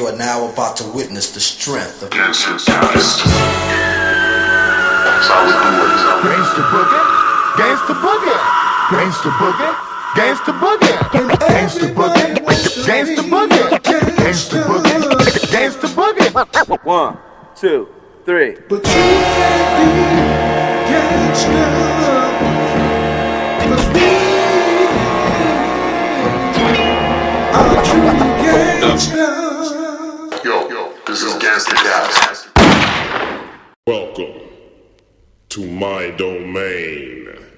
You are now about to witness the strength of Gangsta Gangsta. That's how we do it. Gangsta boogie, gangsta boogie, gangsta boogie, gangsta boogie, gangsta boogie, gangsta boogie, gangsta boogie, gangsta boogie. One, two, three. But you can't be gangsta. 'Cause we are true gangsta. This is Gangstercast. Welcome to my domain.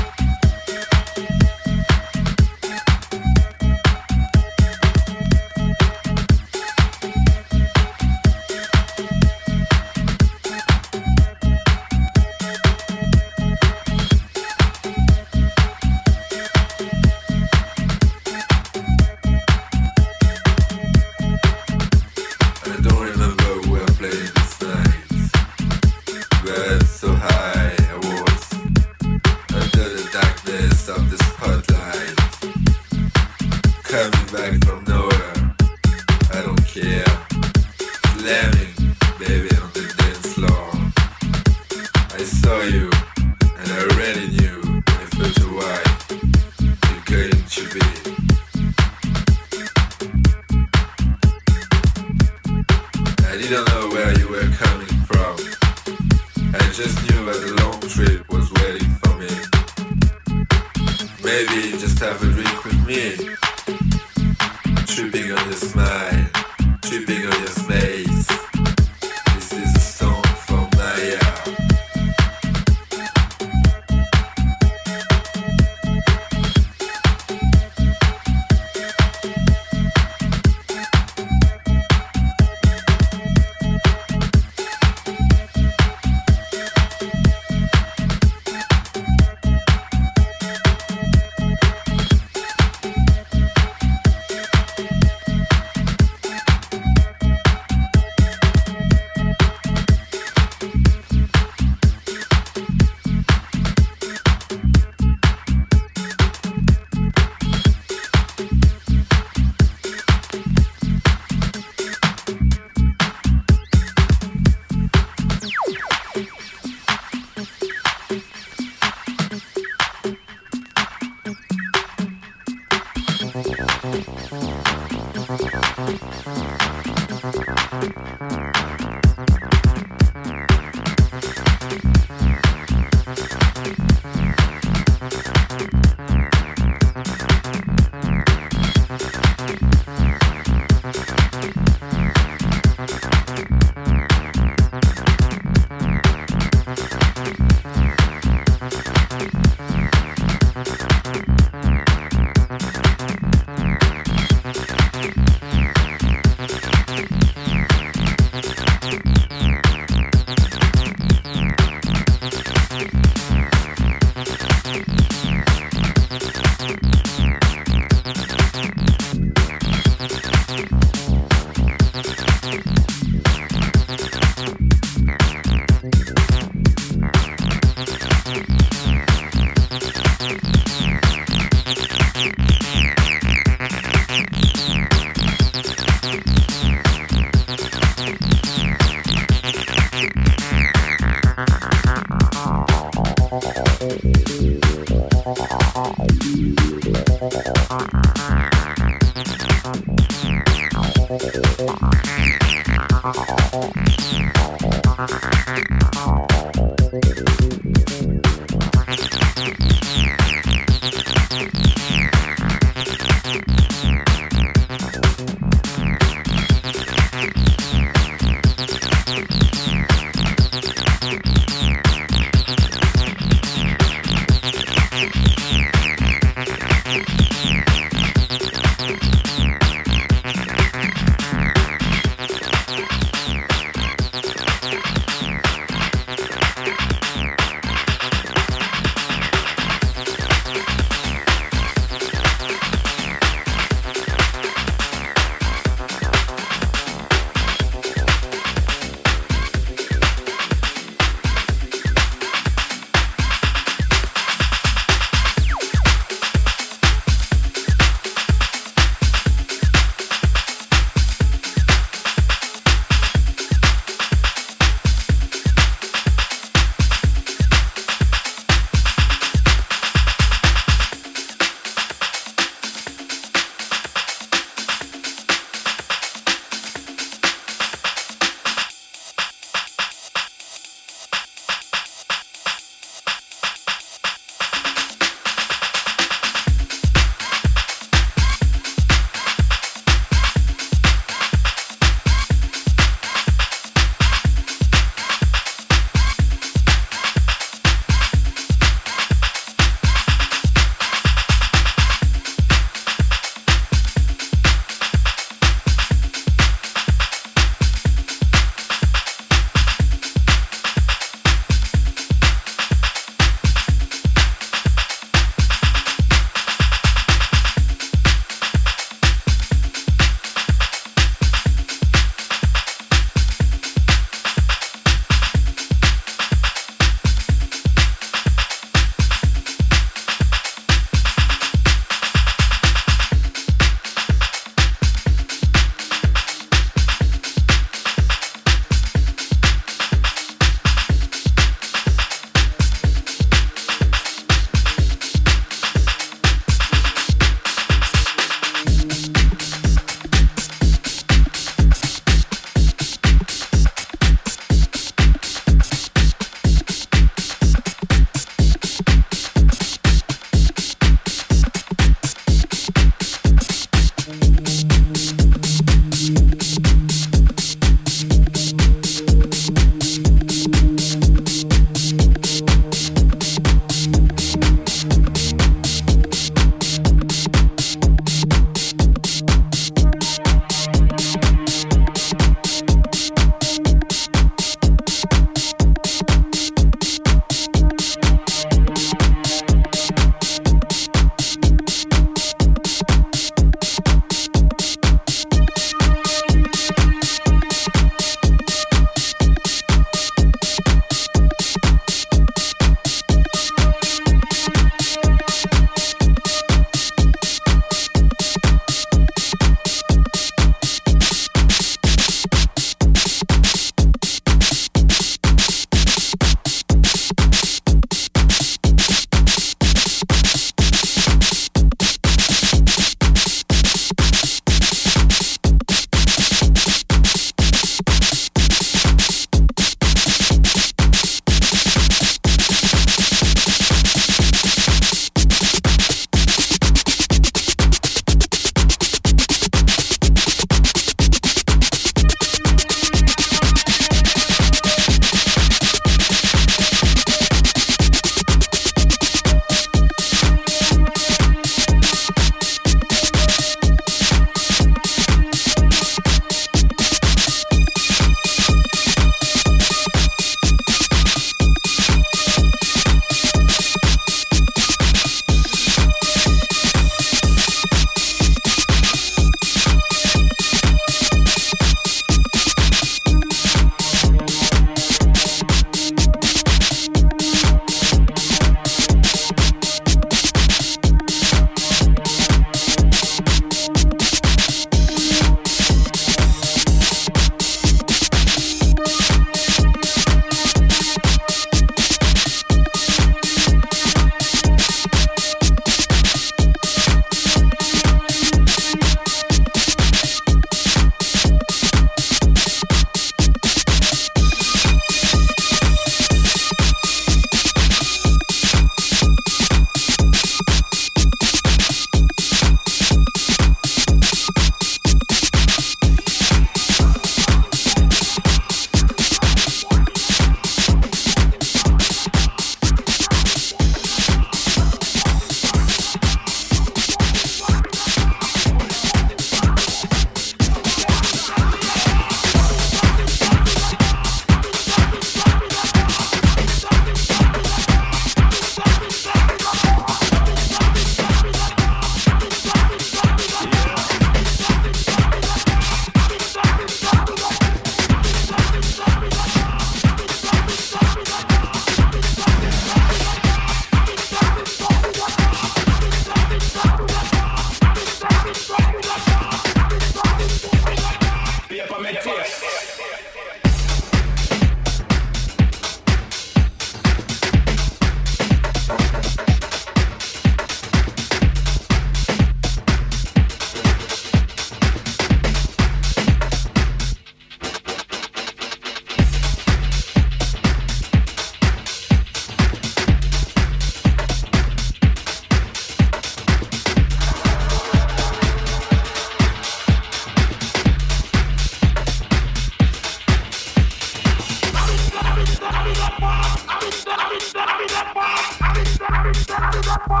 I'm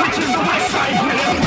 reaching the west side,